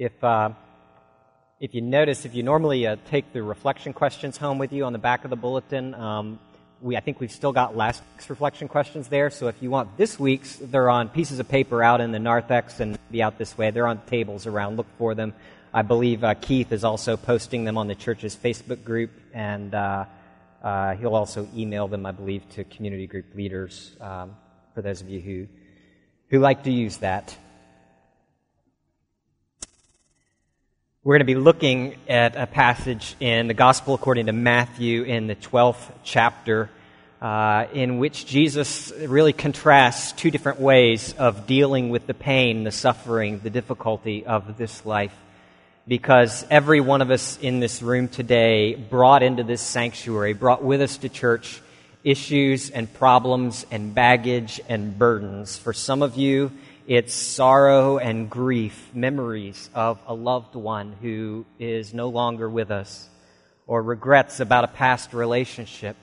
If, uh, if you notice, if you normally uh, take the reflection questions home with you on the back of the bulletin, um, we, I think we've still got last week's reflection questions there. So if you want this week's, they're on pieces of paper out in the narthex and be out this way. They're on tables around. Look for them. I believe uh, Keith is also posting them on the church's Facebook group, and uh, uh, he'll also email them, I believe, to community group leaders um, for those of you who, who like to use that. We're going to be looking at a passage in the Gospel according to Matthew in the 12th chapter, uh, in which Jesus really contrasts two different ways of dealing with the pain, the suffering, the difficulty of this life. Because every one of us in this room today brought into this sanctuary, brought with us to church issues and problems and baggage and burdens. For some of you, it's sorrow and grief, memories of a loved one who is no longer with us, or regrets about a past relationship,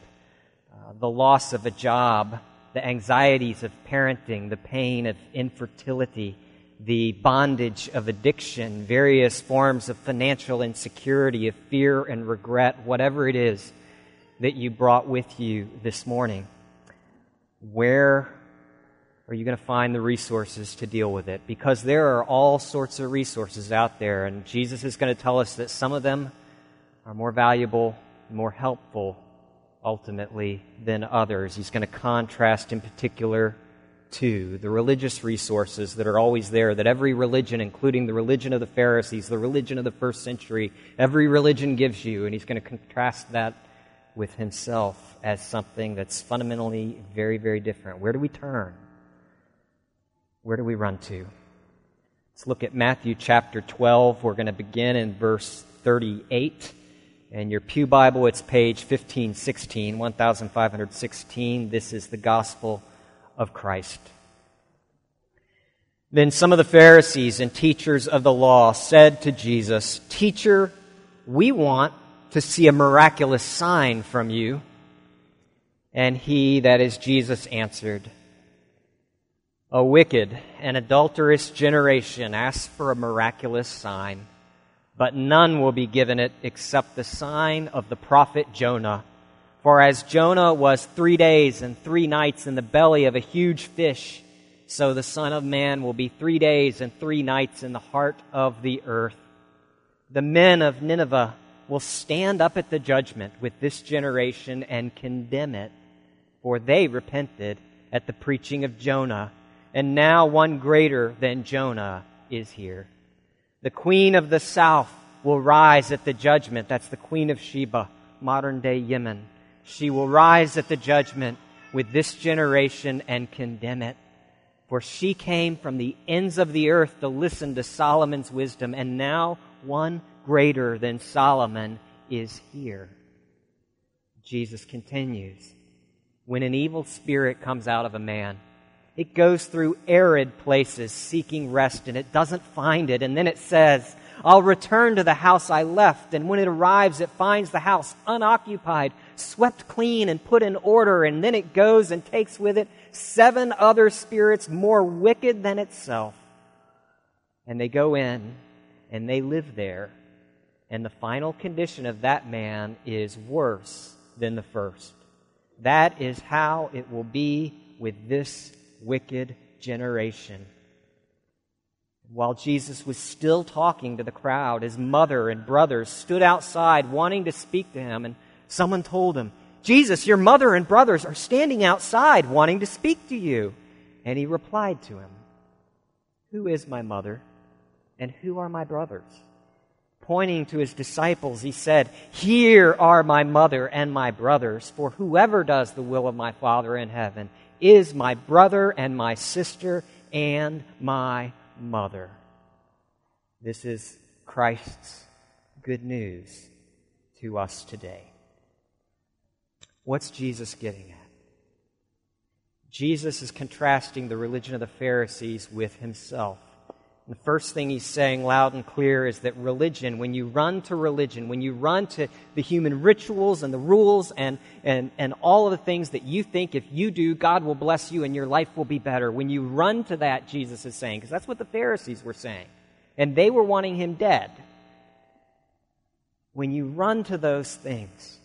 uh, the loss of a job, the anxieties of parenting, the pain of infertility, the bondage of addiction, various forms of financial insecurity, of fear and regret, whatever it is that you brought with you this morning. Where are you going to find the resources to deal with it? Because there are all sorts of resources out there, and Jesus is going to tell us that some of them are more valuable, more helpful, ultimately, than others. He's going to contrast, in particular, to the religious resources that are always there, that every religion, including the religion of the Pharisees, the religion of the first century, every religion gives you, and he's going to contrast that with himself as something that's fundamentally very, very different. Where do we turn? Where do we run to? Let's look at Matthew chapter 12. We're going to begin in verse 38. In your Pew Bible, it's page 1516, 1516. This is the gospel of Christ. Then some of the Pharisees and teachers of the law said to Jesus, Teacher, we want to see a miraculous sign from you. And he, that is Jesus, answered, a wicked and adulterous generation asks for a miraculous sign, but none will be given it except the sign of the prophet Jonah. For as Jonah was three days and three nights in the belly of a huge fish, so the Son of Man will be three days and three nights in the heart of the earth. The men of Nineveh will stand up at the judgment with this generation and condemn it, for they repented at the preaching of Jonah and now one greater than Jonah is here. The queen of the south will rise at the judgment. That's the queen of Sheba, modern day Yemen. She will rise at the judgment with this generation and condemn it. For she came from the ends of the earth to listen to Solomon's wisdom, and now one greater than Solomon is here. Jesus continues. When an evil spirit comes out of a man, it goes through arid places seeking rest and it doesn't find it. And then it says, I'll return to the house I left. And when it arrives, it finds the house unoccupied, swept clean, and put in order. And then it goes and takes with it seven other spirits more wicked than itself. And they go in and they live there. And the final condition of that man is worse than the first. That is how it will be with this wicked generation. While Jesus was still talking to the crowd, his mother and brothers stood outside wanting to speak to him, and someone told him, Jesus, your mother and brothers are standing outside wanting to speak to you. And he replied to him, Who is my mother, and who are my brothers? Pointing to his disciples, he said, Here are my mother and my brothers, for whoever does the will of my Father in heaven is my brother and my sister and my mother. This is Christ's good news to us today. What's Jesus getting at? Jesus is contrasting the religion of the Pharisees with himself. The first thing he's saying loud and clear is that religion, when you run to religion, when you run to the human rituals and the rules and, and, and all of the things that you think if you do, God will bless you and your life will be better, when you run to that, Jesus is saying, because that's what the Pharisees were saying. and they were wanting him dead. When you run to those things,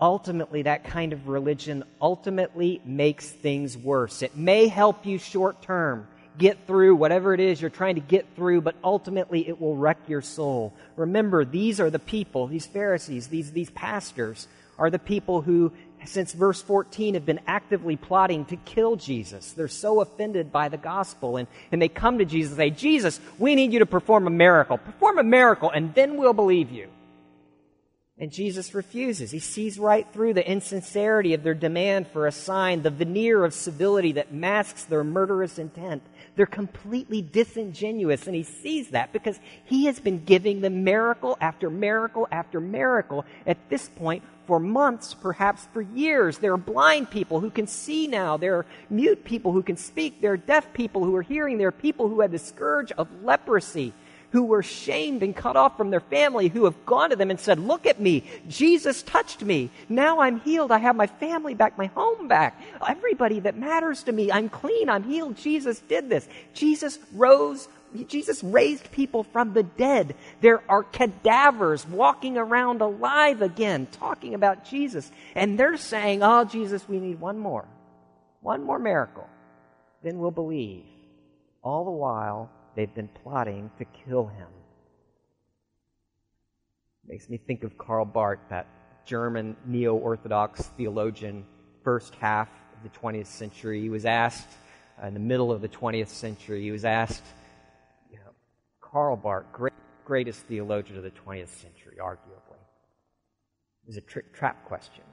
ultimately that kind of religion ultimately makes things worse. It may help you short term get through whatever it is you're trying to get through, but ultimately it will wreck your soul. Remember, these are the people, these Pharisees, these, these pastors, are the people who, since verse 14, have been actively plotting to kill Jesus. They're so offended by the gospel, and, and they come to Jesus and say, Jesus, we need you to perform a miracle. Perform a miracle, and then we'll believe you. And Jesus refuses. He sees right through the insincerity of their demand for a sign, the veneer of civility that masks their murderous intent. They're completely disingenuous, and he sees that because he has been giving them miracle after miracle after miracle at this point for months, perhaps for years. There are blind people who can see now. There are mute people who can speak. There are deaf people who are hearing. There are people who had the scourge of leprosy who were shamed and cut off from their family, who have gone to them and said, Look at me. Jesus touched me. Now I'm healed. I have my family back, my home back. Everybody that matters to me, I'm clean. I'm healed. Jesus did this. Jesus rose. Jesus raised people from the dead. There are cadavers walking around alive again, talking about Jesus. And they're saying, Oh, Jesus, we need one more. One more miracle. Then we'll believe. All the while, They've been plotting to kill him. Makes me think of Karl Barth, that German neo Orthodox theologian, first half of the 20th century. He was asked, uh, in the middle of the 20th century, he was asked, you know, Karl Barth, great, greatest theologian of the 20th century, arguably. It was a trick trap question.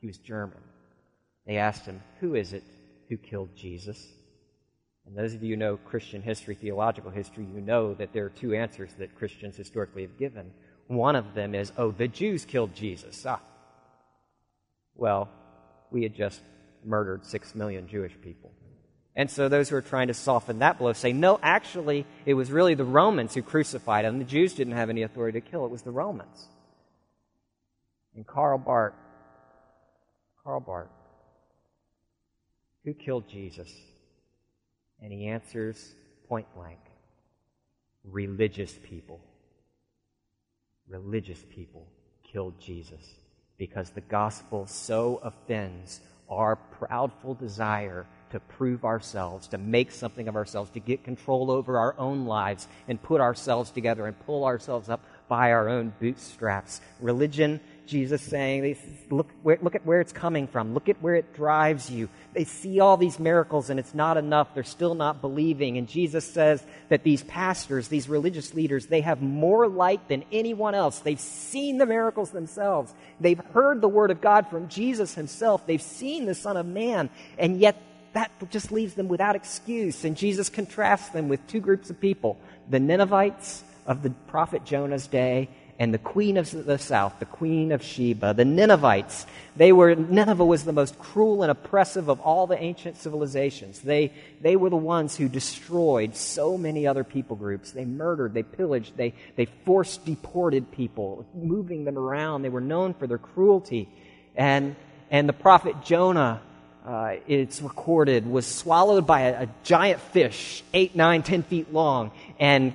He was German. They asked him, Who is it who killed Jesus? And those of you who know Christian history, theological history, you know that there are two answers that Christians historically have given. One of them is, oh, the Jews killed Jesus. Ah. Well, we had just murdered six million Jewish people. And so those who are trying to soften that blow say, no, actually, it was really the Romans who crucified him. The Jews didn't have any authority to kill, it was the Romans. And Karl Barth, Karl Barth, who killed Jesus? And he answers point blank religious people. Religious people killed Jesus because the gospel so offends our proudful desire to prove ourselves, to make something of ourselves, to get control over our own lives and put ourselves together and pull ourselves up by our own bootstraps. Religion Jesus saying, look, look at where it's coming from. Look at where it drives you. They see all these miracles and it's not enough. They're still not believing. And Jesus says that these pastors, these religious leaders, they have more light than anyone else. They've seen the miracles themselves. They've heard the word of God from Jesus himself. They've seen the Son of Man. And yet that just leaves them without excuse. And Jesus contrasts them with two groups of people the Ninevites of the prophet Jonah's day and the queen of the south, the queen of Sheba, the Ninevites. They were, Nineveh was the most cruel and oppressive of all the ancient civilizations. They, they were the ones who destroyed so many other people groups. They murdered, they pillaged, they, they forced deported people, moving them around. They were known for their cruelty. And, and the prophet Jonah, uh, it's recorded, was swallowed by a, a giant fish, eight, nine, ten feet long, and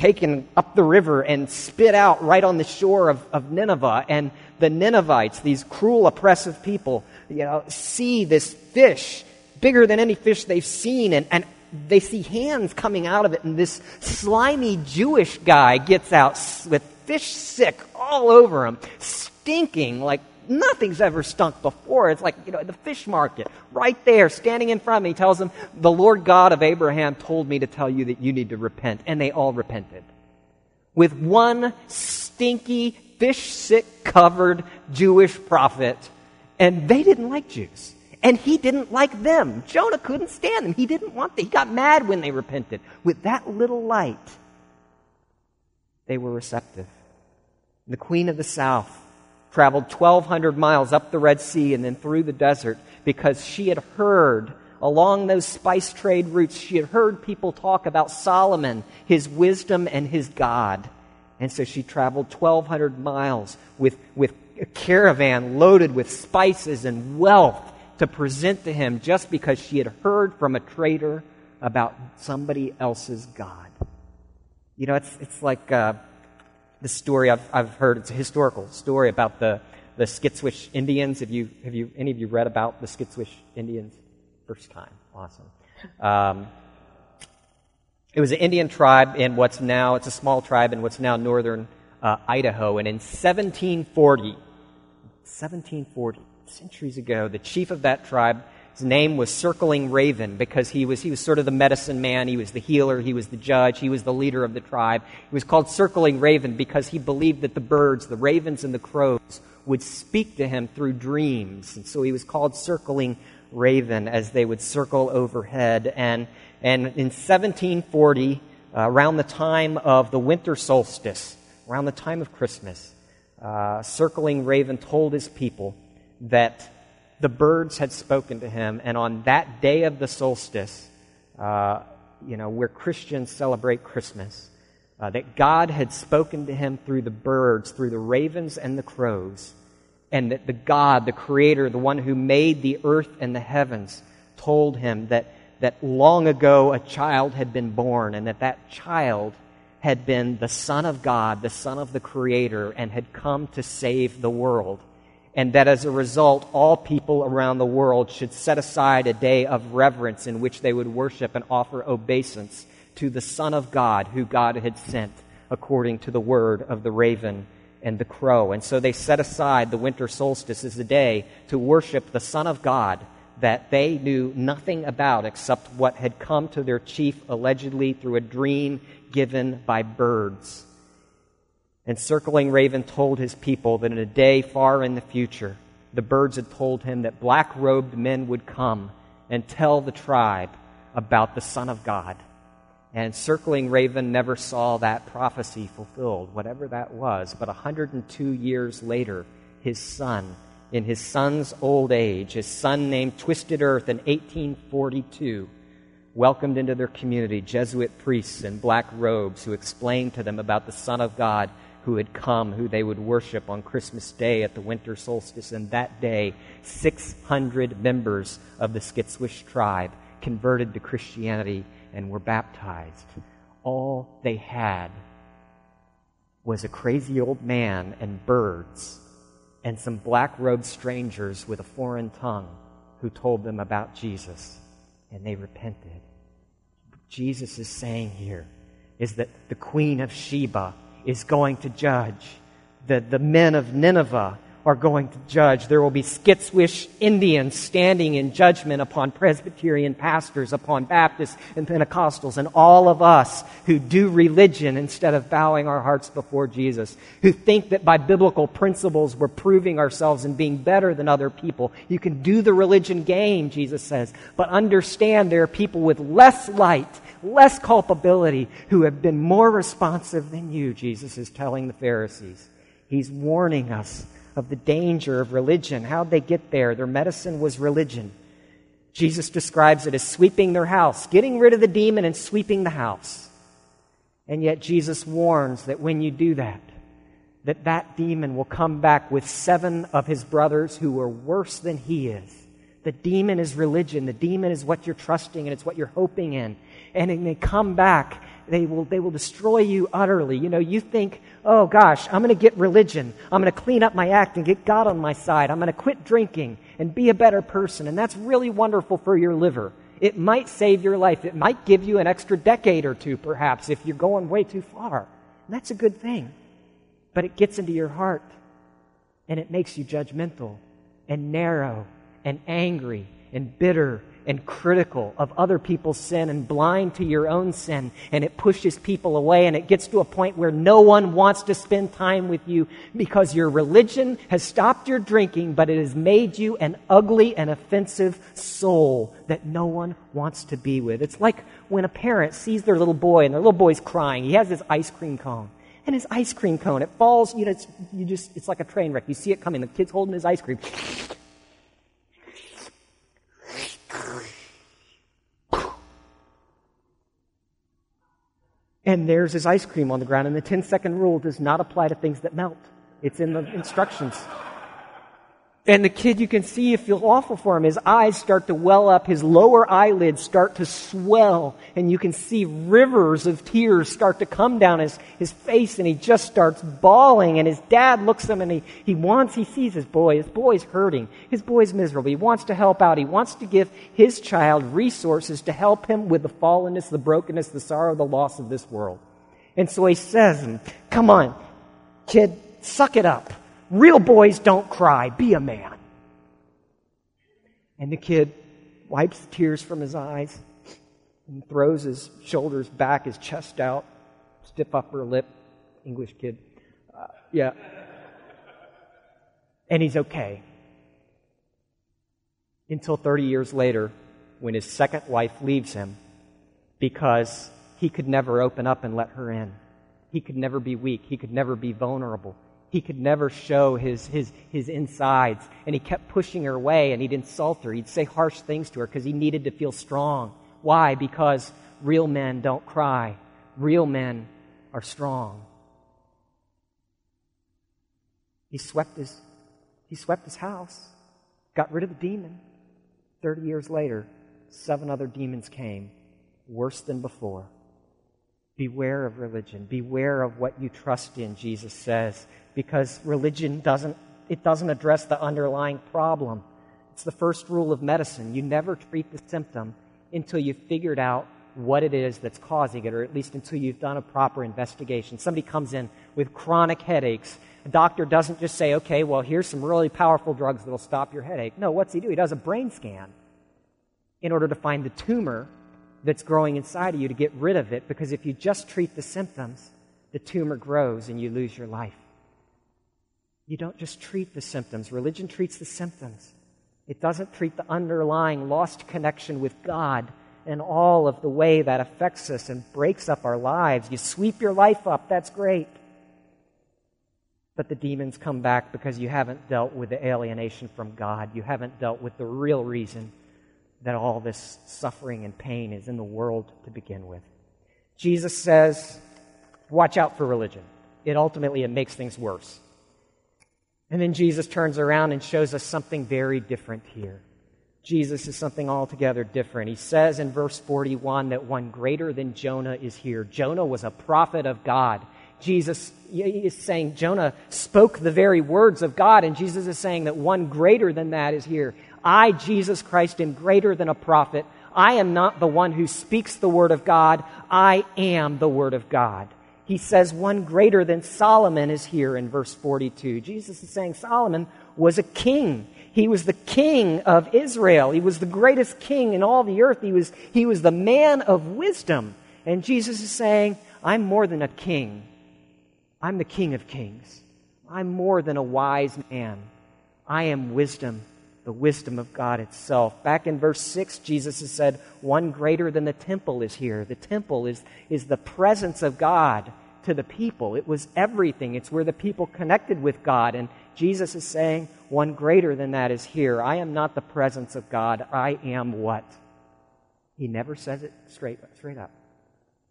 taken up the river and spit out right on the shore of, of Nineveh. And the Ninevites, these cruel, oppressive people, you know, see this fish bigger than any fish they've seen, and, and they see hands coming out of it, and this slimy Jewish guy gets out with fish sick all over him, stinking like nothing's ever stunk before. It's like, you know, the fish market, right there, standing in front of me, tells them, The Lord God of Abraham told me to tell you that you need to repent. And they all repented. With one stinky, fish sick covered Jewish prophet. And they didn't like Jews. And he didn't like them. Jonah couldn't stand them. He didn't want them. He got mad when they repented. With that little light, they were receptive. The queen of the south traveled 1,200 miles up the Red Sea and then through the desert because she had heard along those spice trade routes, she had heard people talk about Solomon, his wisdom, and his God. And so she traveled 1,200 miles with, with a caravan loaded with spices and wealth to present to him just because she had heard from a trader about somebody else's God. You know, it's, it's like uh, the story I've, I've heard, it's a historical story about the, the Skitswish Indians. Have you, have you, any of you read about the Skitswish Indians? First time. Awesome. Um, it was an Indian tribe in what's now, it's a small tribe in what's now northern uh, Idaho. And in 1740, 1740, centuries ago, the chief of that tribe, his name was Circling Raven because he was, he was sort of the medicine man, he was the healer, he was the judge, he was the leader of the tribe. He was called Circling Raven because he believed that the birds, the ravens and the crows, would speak to him through dreams. And so he was called Circling Raven as they would circle overhead. And, and in 1740, uh, around the time of the winter solstice, around the time of Christmas, uh, Circling Raven told his people that the birds had spoken to him, and on that day of the solstice, uh, you know, where Christians celebrate Christmas, uh, that God had spoken to him through the birds, through the ravens and the crows, and that the God, the Creator, the one who made the earth and the heavens, told him that, that long ago a child had been born, and that that child had been the Son of God, the Son of the Creator, and had come to save the world and that as a result, all people around the world should set aside a day of reverence in which they would worship and offer obeisance to the Son of God who God had sent according to the word of the raven and the crow. And so they set aside the winter solstice as a day to worship the Son of God that they knew nothing about except what had come to their chief allegedly through a dream given by birds. And Circling Raven told his people that in a day far in the future, the birds had told him that black robed men would come and tell the tribe about the Son of God. And Circling Raven never saw that prophecy fulfilled, whatever that was. But 102 years later, his son, in his son's old age, his son named Twisted Earth in 1842, welcomed into their community Jesuit priests in black robes who explained to them about the Son of God who had come, who they would worship on Christmas Day at the winter solstice. And that day, 600 members of the Skitswish tribe converted to Christianity and were baptized. All they had was a crazy old man and birds and some black robed strangers with a foreign tongue who told them about Jesus, and they repented. Jesus is saying here is that the Queen of Sheba is going to judge. The, the men of Nineveh are going to judge. There will be Skitswish Indians standing in judgment upon Presbyterian pastors, upon Baptists and Pentecostals, and all of us who do religion instead of bowing our hearts before Jesus, who think that by biblical principles we're proving ourselves and being better than other people. You can do the religion game, Jesus says, but understand there are people with less light less culpability, who have been more responsive than you, Jesus is telling the Pharisees. He's warning us of the danger of religion. How'd they get there? Their medicine was religion. Jesus describes it as sweeping their house, getting rid of the demon and sweeping the house. And yet Jesus warns that when you do that, that that demon will come back with seven of his brothers who are worse than he is. The demon is religion. The demon is what you're trusting and it's what you're hoping in and when they come back, they will, they will destroy you utterly. You know, you think, oh gosh, I'm going to get religion. I'm going to clean up my act and get God on my side. I'm going to quit drinking and be a better person. And that's really wonderful for your liver. It might save your life. It might give you an extra decade or two, perhaps, if you're going way too far. And that's a good thing. But it gets into your heart and it makes you judgmental and narrow and angry and bitter and critical of other people's sin and blind to your own sin. And it pushes people away and it gets to a point where no one wants to spend time with you because your religion has stopped your drinking, but it has made you an ugly and offensive soul that no one wants to be with. It's like when a parent sees their little boy and their little boy's crying. He has his ice cream cone. And his ice cream cone, it falls, you know, it's, you just, it's like a train wreck. You see it coming. The kid's holding his ice cream. And there's his ice cream on the ground. And the 10 second rule does not apply to things that melt, it's in the instructions. And the kid, you can see, you feel awful for him. His eyes start to well up, his lower eyelids start to swell, and you can see rivers of tears start to come down his, his face, and he just starts bawling. And his dad looks at him and he, he wants, he sees his boy. His boy's hurting. His boy's miserable. He wants to help out. He wants to give his child resources to help him with the fallenness, the brokenness, the sorrow, the loss of this world. And so he says, Come on, kid, suck it up. Real boys don't cry. Be a man. And the kid wipes the tears from his eyes and throws his shoulders back, his chest out, stiff upper lip. English kid. Uh, yeah. And he's okay. Until 30 years later, when his second wife leaves him because he could never open up and let her in. He could never be weak. He could never be vulnerable he could never show his, his, his insides. And he kept pushing her away and he'd insult her. He'd say harsh things to her because he needed to feel strong. Why? Because real men don't cry, real men are strong. He swept his, he swept his house, got rid of the demon. Thirty years later, seven other demons came, worse than before. Beware of religion. Beware of what you trust in, Jesus says because religion doesn't, it doesn't address the underlying problem. It's the first rule of medicine. You never treat the symptom until you've figured out what it is that's causing it, or at least until you've done a proper investigation. Somebody comes in with chronic headaches. A doctor doesn't just say, okay, well, here's some really powerful drugs that'll stop your headache. No, what's he do? He does a brain scan in order to find the tumor that's growing inside of you to get rid of it, because if you just treat the symptoms, the tumor grows and you lose your life. You don't just treat the symptoms. Religion treats the symptoms. It doesn't treat the underlying lost connection with God and all of the way that affects us and breaks up our lives. You sweep your life up, that's great. But the demons come back because you haven't dealt with the alienation from God. You haven't dealt with the real reason that all this suffering and pain is in the world to begin with. Jesus says, watch out for religion. It ultimately it makes things worse. And then Jesus turns around and shows us something very different here. Jesus is something altogether different. He says in verse 41 that one greater than Jonah is here. Jonah was a prophet of God. Jesus is saying Jonah spoke the very words of God, and Jesus is saying that one greater than that is here. I, Jesus Christ, am greater than a prophet. I am not the one who speaks the word of God. I am the word of God he says one greater than Solomon is here in verse 42. Jesus is saying Solomon was a king. He was the king of Israel. He was the greatest king in all the earth. He was, he was the man of wisdom. And Jesus is saying, I'm more than a king. I'm the king of kings. I'm more than a wise man. I am wisdom the wisdom of God itself. Back in verse 6, Jesus has said, One greater than the temple is here. The temple is, is the presence of God to the people, it was everything. It's where the people connected with God. And Jesus is saying, One greater than that is here. I am not the presence of God. I am what? He never says it straight, straight up.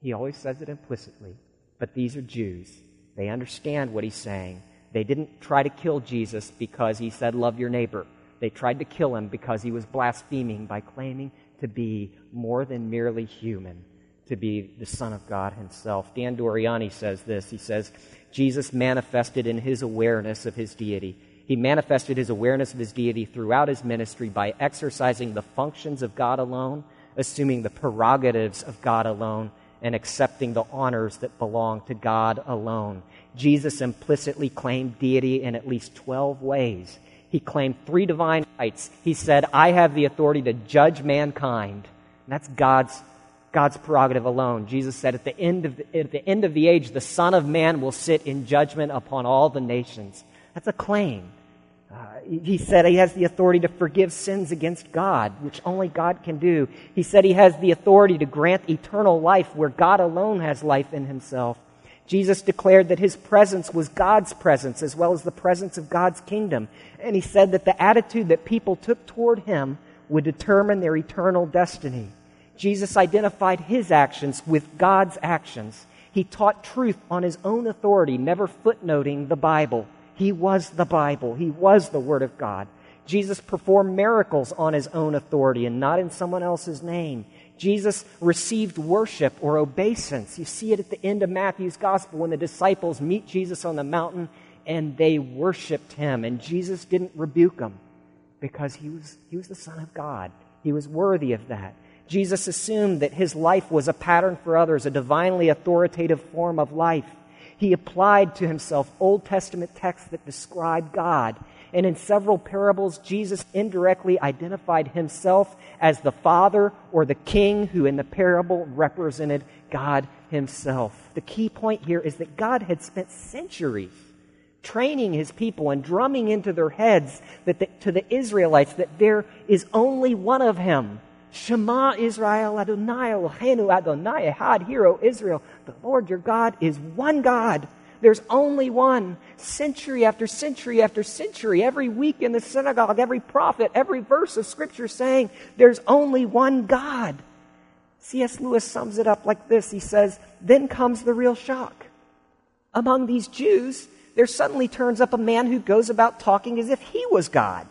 He always says it implicitly. But these are Jews. They understand what he's saying. They didn't try to kill Jesus because he said, Love your neighbor. They tried to kill him because he was blaspheming by claiming to be more than merely human, to be the Son of God himself. Dan Doriani says this. He says, Jesus manifested in his awareness of his deity. He manifested his awareness of his deity throughout his ministry by exercising the functions of God alone, assuming the prerogatives of God alone, and accepting the honors that belong to God alone. Jesus implicitly claimed deity in at least 12 ways he claimed three divine rights. He said, I have the authority to judge mankind. That's God's, God's prerogative alone. Jesus said, at the, end of the, at the end of the age, the Son of Man will sit in judgment upon all the nations. That's a claim. Uh, he said he has the authority to forgive sins against God, which only God can do. He said he has the authority to grant eternal life where God alone has life in himself. Jesus declared that his presence was God's presence as well as the presence of God's kingdom. And he said that the attitude that people took toward him would determine their eternal destiny. Jesus identified his actions with God's actions. He taught truth on his own authority, never footnoting the Bible. He was the Bible. He was the Word of God. Jesus performed miracles on his own authority and not in someone else's name. Jesus received worship or obeisance. You see it at the end of Matthew's gospel when the disciples meet Jesus on the mountain and they worshiped him. And Jesus didn't rebuke them because he was, he was the Son of God. He was worthy of that. Jesus assumed that his life was a pattern for others, a divinely authoritative form of life. He applied to himself Old Testament texts that describe God. And in several parables, Jesus indirectly identified himself as the Father or the King who in the parable represented God himself. The key point here is that God had spent centuries training his people and drumming into their heads that the, to the Israelites that there is only one of him. Shema Israel Adonai Eloheinu Adonai Ehad Hero Israel. The Lord your God is one God. There's only one. Century after century after century, every week in the synagogue, every prophet, every verse of Scripture saying, there's only one God. C.S. Lewis sums it up like this He says, Then comes the real shock. Among these Jews, there suddenly turns up a man who goes about talking as if he was God.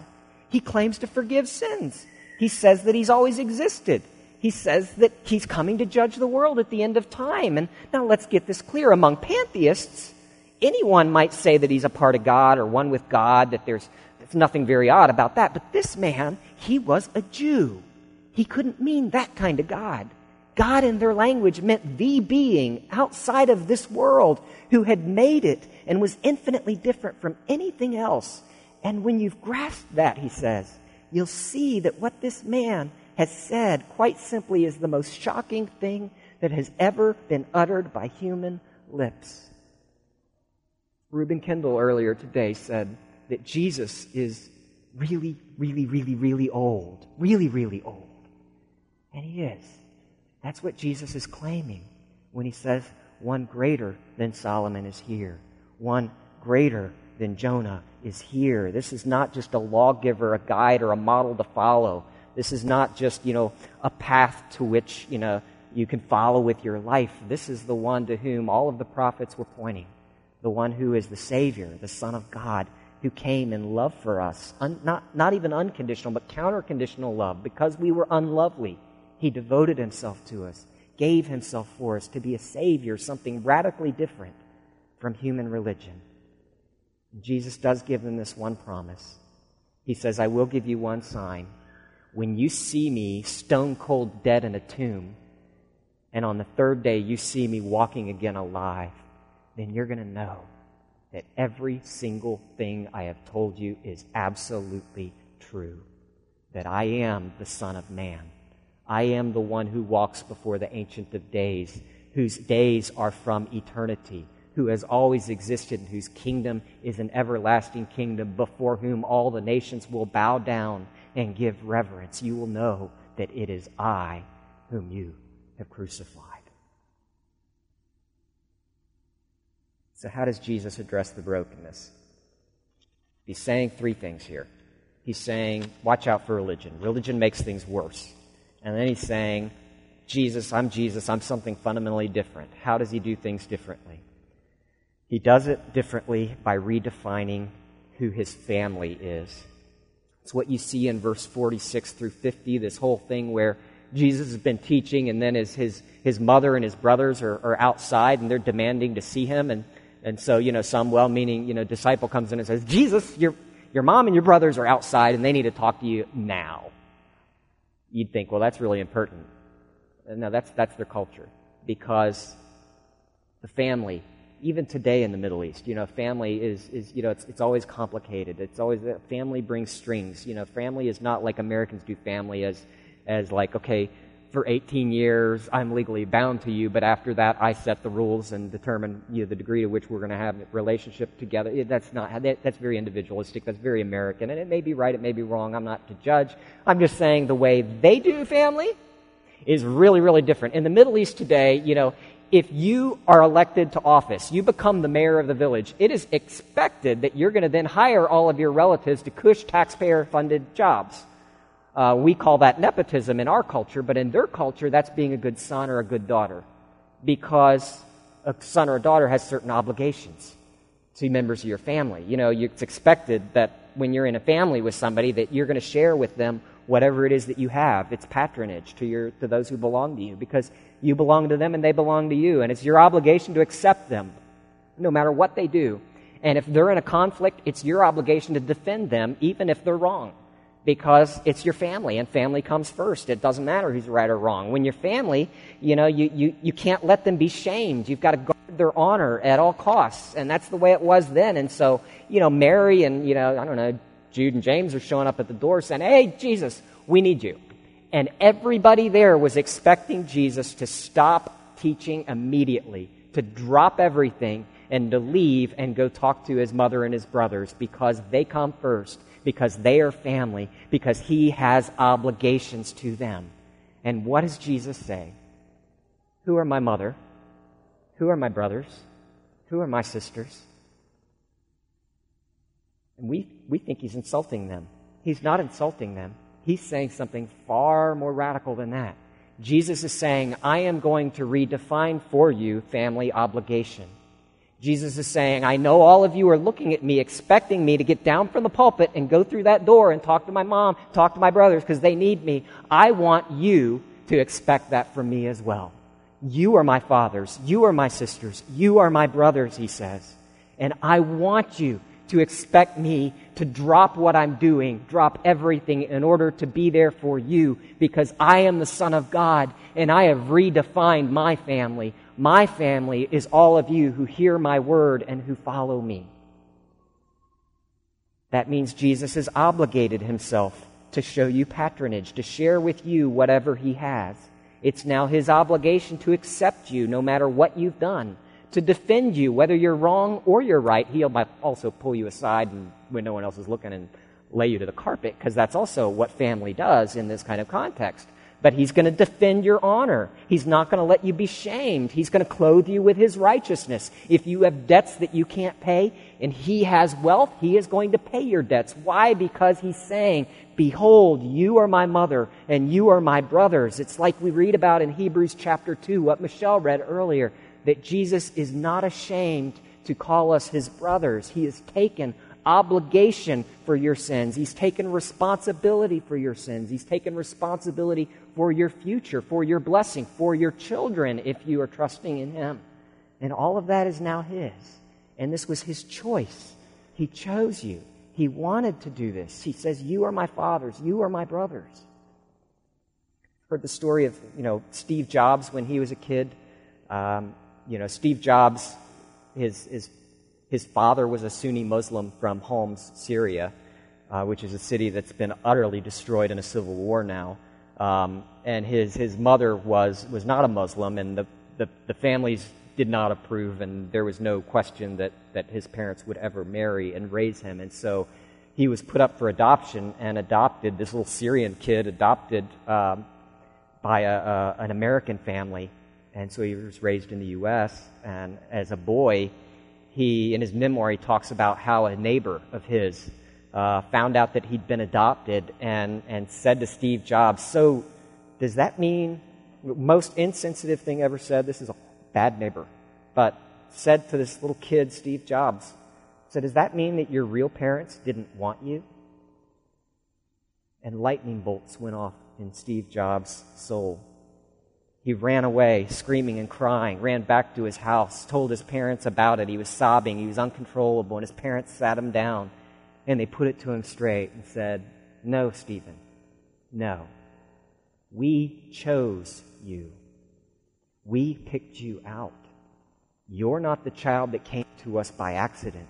He claims to forgive sins. He says that he's always existed. He says that he's coming to judge the world at the end of time. And now let's get this clear. Among pantheists, anyone might say that he's a part of God or one with God, that there's, there's nothing very odd about that. But this man, he was a Jew. He couldn't mean that kind of God. God in their language meant the being outside of this world who had made it and was infinitely different from anything else. And when you've grasped that, he says, you'll see that what this man has said, quite simply, is the most shocking thing that has ever been uttered by human lips. Reuben Kendall earlier today said that Jesus is really, really, really, really old. Really, really old. And he is. That's what Jesus is claiming when he says, one greater than Solomon is here. One greater than Jonah is here. This is not just a lawgiver, a guide, or a model to follow. This is not just, you know, a path to which, you know, you can follow with your life. This is the one to whom all of the prophets were pointing. The one who is the Savior, the Son of God, who came in love for us. Un- not, not even unconditional, but counter-conditional love. Because we were unlovely, He devoted Himself to us, gave Himself for us to be a Savior, something radically different from human religion. Jesus does give them this one promise. He says, I will give you one sign. When you see me stone cold dead in a tomb, and on the third day you see me walking again alive, then you're going to know that every single thing I have told you is absolutely true. That I am the Son of Man. I am the one who walks before the Ancient of Days, whose days are from eternity who has always existed, and whose kingdom is an everlasting kingdom, before whom all the nations will bow down and give reverence. You will know that it is I whom you have crucified. So, how does Jesus address the brokenness? He's saying three things here. He's saying, watch out for religion. Religion makes things worse. And then he's saying, Jesus, I'm Jesus, I'm something fundamentally different. How does he do things differently? He does it differently by redefining who his family is. It's what you see in verse 46 through 50, this whole thing where Jesus has been teaching, and then his, his, his mother and his brothers are, are outside and they're demanding to see him. And, and so, you know, some well meaning, you know, disciple comes in and says, Jesus, your, your mom and your brothers are outside and they need to talk to you now. You'd think, well, that's really impertinent. No, that's, that's their culture because the family even today in the Middle East, you know, family is, is you know, it's, it's always complicated. It's always, uh, family brings strings. You know, family is not like Americans do family as, as like, okay, for 18 years, I'm legally bound to you, but after that, I set the rules and determine you know, the degree to which we're going to have a relationship together. That's not, that's very individualistic. That's very American. And it may be right, it may be wrong. I'm not to judge. I'm just saying the way they do family is really, really different. In the Middle East today, you know, if you are elected to office, you become the mayor of the village, it is expected that you're going to then hire all of your relatives to cush taxpayer funded jobs. Uh, we call that nepotism in our culture, but in their culture, that's being a good son or a good daughter because a son or a daughter has certain obligations to members of your family. You know, it's expected that when you're in a family with somebody that you're going to share with them whatever it is that you have. It's patronage to, your, to those who belong to you because you belong to them and they belong to you. And it's your obligation to accept them no matter what they do. And if they're in a conflict, it's your obligation to defend them even if they're wrong because it's your family and family comes first. It doesn't matter who's right or wrong. When you're family, you know, you, you, you can't let them be shamed. You've got to guard their honor at all costs. And that's the way it was then. And so, you know, Mary and, you know, I don't know, Jude and James are showing up at the door saying, Hey, Jesus, we need you. And everybody there was expecting Jesus to stop teaching immediately, to drop everything and to leave and go talk to his mother and his brothers because they come first because they are family, because he has obligations to them. And what does Jesus say? Who are my mother? Who are my brothers? Who are my sisters? And we, we think he's insulting them. He's not insulting them. He's saying something far more radical than that. Jesus is saying, I am going to redefine for you family obligation. Jesus is saying, I know all of you are looking at me, expecting me to get down from the pulpit and go through that door and talk to my mom, talk to my brothers because they need me. I want you to expect that from me as well. You are my fathers. You are my sisters. You are my brothers, he says. And I want you to expect me to drop what I'm doing, drop everything in order to be there for you because I am the Son of God and I have redefined my family. My family is all of you who hear my word and who follow me. That means Jesus has obligated himself to show you patronage, to share with you whatever he has. It's now his obligation to accept you no matter what you've done, to defend you whether you're wrong or you're right. He'll also pull you aside and, when no one else is looking and lay you to the carpet because that's also what family does in this kind of context but he's going to defend your honor. He's not going to let you be shamed. He's going to clothe you with his righteousness. If you have debts that you can't pay and he has wealth, he is going to pay your debts. Why? Because he's saying, Behold, you are my mother and you are my brothers. It's like we read about in Hebrews chapter 2, what Michelle read earlier, that Jesus is not ashamed to call us his brothers. He has taken obligation for your sins. He's taken responsibility for your sins. He's taken responsibility for your future, for your blessing, for your children if you are trusting in Him. And all of that is now His. And this was His choice. He chose you. He wanted to do this. He says, You are my fathers. You are my brothers. Heard the story of, you know, Steve Jobs when he was a kid. Um, you know, Steve Jobs, his, his his father was a Sunni Muslim from Homs, Syria, uh, which is a city that's been utterly destroyed in a civil war now. Um, and his, his mother was, was not a Muslim, and the, the, the families did not approve, and there was no question that, that his parents would ever marry and raise him. And so he was put up for adoption and adopted, this little Syrian kid adopted um, by a, a, an American family. And so he was raised in the U.S., and as a boy, he, in his memoir, he talks about how a neighbor of his uh, found out that he'd been adopted and, and said to Steve Jobs, So, does that mean, most insensitive thing ever said, this is a bad neighbor, but said to this little kid, Steve Jobs, so does that mean that your real parents didn't want you? And lightning bolts went off in Steve Jobs' soul. He ran away, screaming and crying, ran back to his house, told his parents about it. He was sobbing, he was uncontrollable, and his parents sat him down and they put it to him straight and said, No, Stephen, no. We chose you. We picked you out. You're not the child that came to us by accident.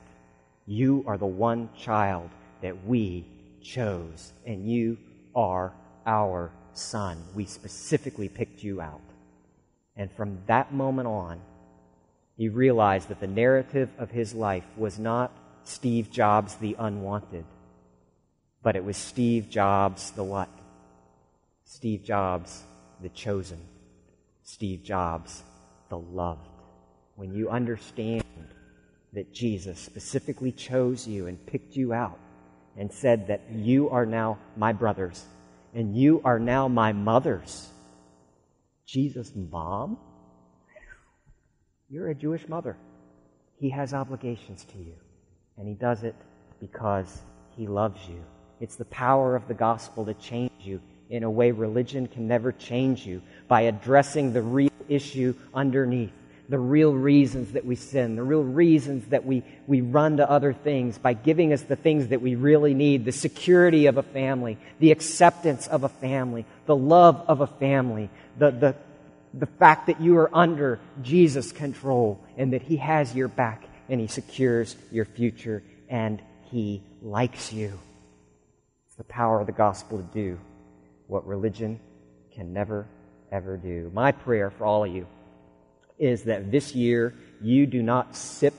You are the one child that we chose, and you are our son. We specifically picked you out. And from that moment on, he realized that the narrative of his life was not Steve Jobs the unwanted, but it was Steve Jobs the what? Steve Jobs the chosen. Steve Jobs the loved. When you understand that Jesus specifically chose you and picked you out and said that you are now my brothers and you are now my mothers Jesus' mom? You're a Jewish mother. He has obligations to you. And he does it because He loves you. It's the power of the gospel to change you in a way religion can never change you by addressing the real issue underneath the real reasons that we sin, the real reasons that we, we run to other things, by giving us the things that we really need the security of a family, the acceptance of a family, the love of a family, the, the, the fact that you are under Jesus' control and that He has your back and He secures your future and He likes you. It's the power of the gospel to do what religion can never, ever do. My prayer for all of you is that this year you do not sip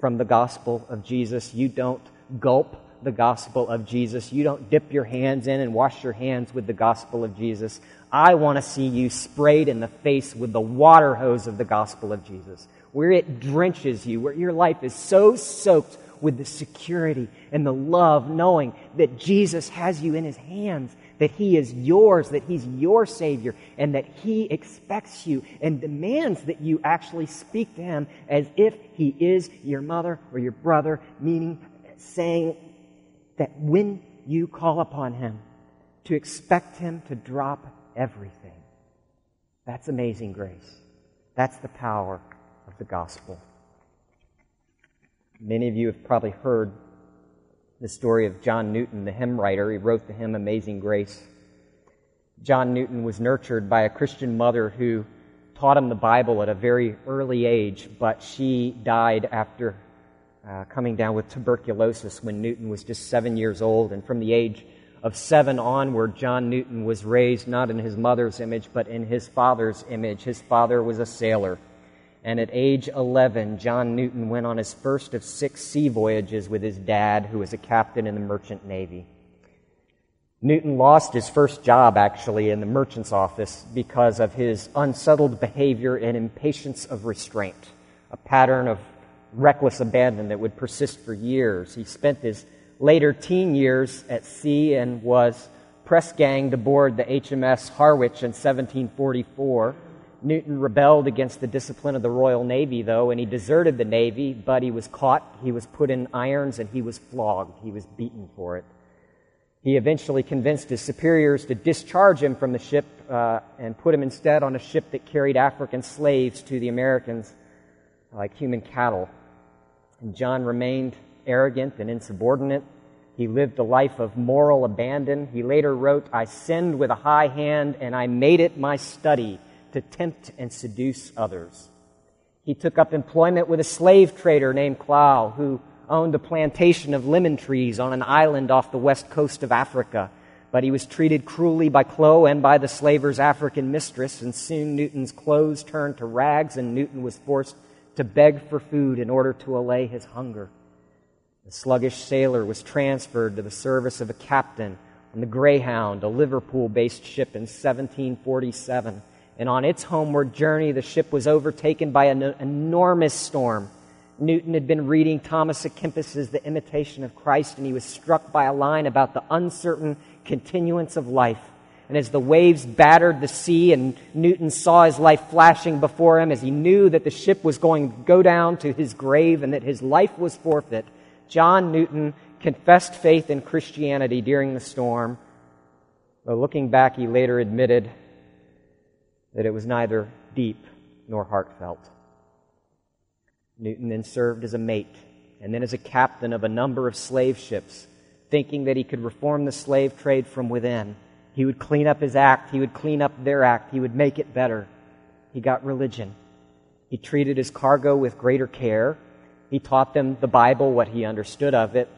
from the gospel of Jesus. You don't gulp the gospel of Jesus. You don't dip your hands in and wash your hands with the gospel of Jesus. I want to see you sprayed in the face with the water hose of the gospel of Jesus, where it drenches you, where your life is so soaked with the security and the love, knowing that Jesus has you in his hands that He is yours, that He's your Savior, and that He expects you and demands that you actually speak to Him as if He is your mother or your brother, meaning saying that when you call upon Him, to expect Him to drop everything. That's amazing grace. That's the power of the gospel. Many of you have probably heard the story of John Newton, the hymn writer. He wrote the hymn Amazing Grace. John Newton was nurtured by a Christian mother who taught him the Bible at a very early age, but she died after uh, coming down with tuberculosis when Newton was just seven years old. And from the age of seven onward, John Newton was raised not in his mother's image, but in his father's image. His father was a sailor. And at age 11, John Newton went on his first of six sea voyages with his dad, who was a captain in the merchant navy. Newton lost his first job, actually, in the merchant's office because of his unsettled behavior and impatience of restraint, a pattern of reckless abandon that would persist for years. He spent his later teen years at sea and was press ganged aboard the HMS Harwich in 1744 Newton rebelled against the discipline of the Royal Navy, though, and he deserted the Navy, but he was caught, he was put in irons, and he was flogged. He was beaten for it. He eventually convinced his superiors to discharge him from the ship uh, and put him instead on a ship that carried African slaves to the Americans like human cattle. And John remained arrogant and insubordinate. He lived a life of moral abandon. He later wrote, I sinned with a high hand, and I made it my study to tempt and seduce others. He took up employment with a slave trader named Clow, who owned a plantation of lemon trees on an island off the west coast of Africa. But he was treated cruelly by Clow and by the slaver's African mistress, and soon Newton's clothes turned to rags, and Newton was forced to beg for food in order to allay his hunger. The sluggish sailor was transferred to the service of a captain on the Greyhound, a Liverpool based ship in 1747 and on its homeward journey, the ship was overtaken by an enormous storm. Newton had been reading Thomas à Kempis's The Imitation of Christ, and he was struck by a line about the uncertain continuance of life. And as the waves battered the sea, and Newton saw his life flashing before him, as he knew that the ship was going to go down to his grave and that his life was forfeit, John Newton confessed faith in Christianity during the storm. Though looking back, he later admitted that it was neither deep nor heartfelt. Newton then served as a mate and then as a captain of a number of slave ships, thinking that he could reform the slave trade from within. He would clean up his act, he would clean up their act, he would make it better. He got religion. He treated his cargo with greater care. He taught them the Bible, what he understood of it.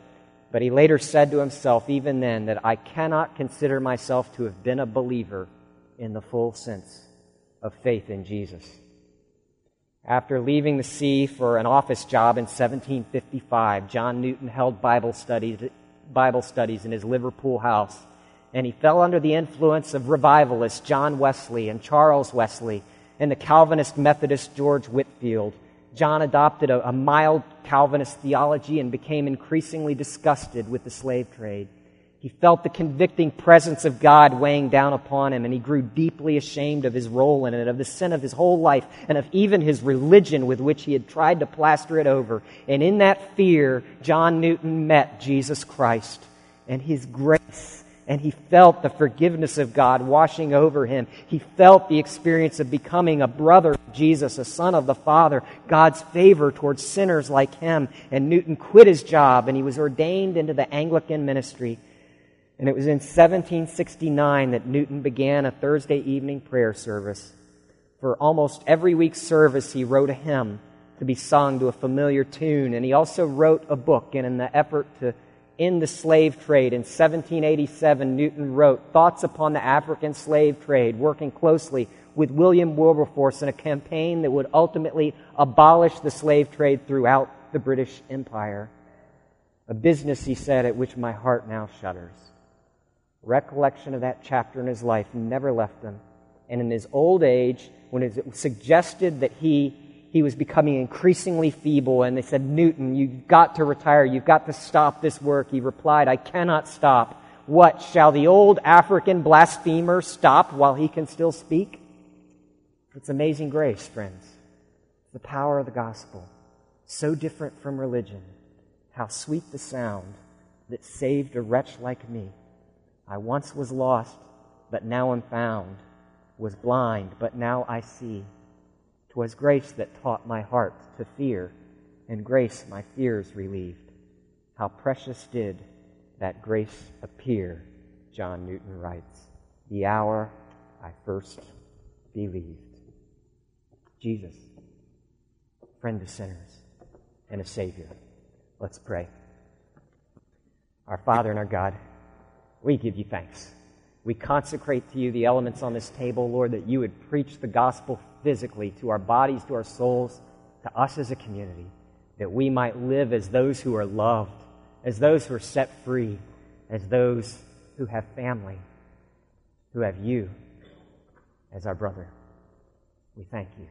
But he later said to himself, even then, that I cannot consider myself to have been a believer in the full sense of faith in Jesus. After leaving the sea for an office job in 1755, John Newton held Bible studies, Bible studies in his Liverpool house, and he fell under the influence of revivalists John Wesley and Charles Wesley and the Calvinist Methodist George Whitefield. John adopted a, a mild Calvinist theology and became increasingly disgusted with the slave trade. He felt the convicting presence of God weighing down upon him, and he grew deeply ashamed of his role in it, of the sin of his whole life, and of even his religion with which he had tried to plaster it over. And in that fear, John Newton met Jesus Christ. and his grace. And he felt the forgiveness of God washing over him. He felt the experience of becoming a brother of Jesus, a son of the Father, God's favor towards sinners like him. And Newton quit his job and he was ordained into the Anglican ministry. And it was in 1769 that Newton began a Thursday evening prayer service. For almost every week's service, he wrote a hymn to be sung to a familiar tune. And he also wrote a book. And in the effort to end the slave trade in 1787, Newton wrote Thoughts upon the African Slave Trade, working closely with William Wilberforce in a campaign that would ultimately abolish the slave trade throughout the British Empire. A business, he said, at which my heart now shudders. Recollection of that chapter in his life never left him. And in his old age, when it was suggested that he he was becoming increasingly feeble, and they said, Newton, you've got to retire. You've got to stop this work. He replied, I cannot stop. What? Shall the old African blasphemer stop while he can still speak? It's amazing grace, friends. The power of the gospel. So different from religion. How sweet the sound that saved a wretch like me. I once was lost, but now am found. Was blind, but now I see. 'Twas grace that taught my heart to fear, and grace my fears relieved. How precious did that grace appear, John Newton writes, the hour I first believed. Jesus, friend of sinners and a Savior. Let's pray. Our Father and our God, we give you thanks. We consecrate to you the elements on this table, Lord, that you would preach the gospel physically to our bodies, to our souls, to us as a community, that we might live as those who are loved, as those who are set free, as those who have family, who have you as our brother. We thank you.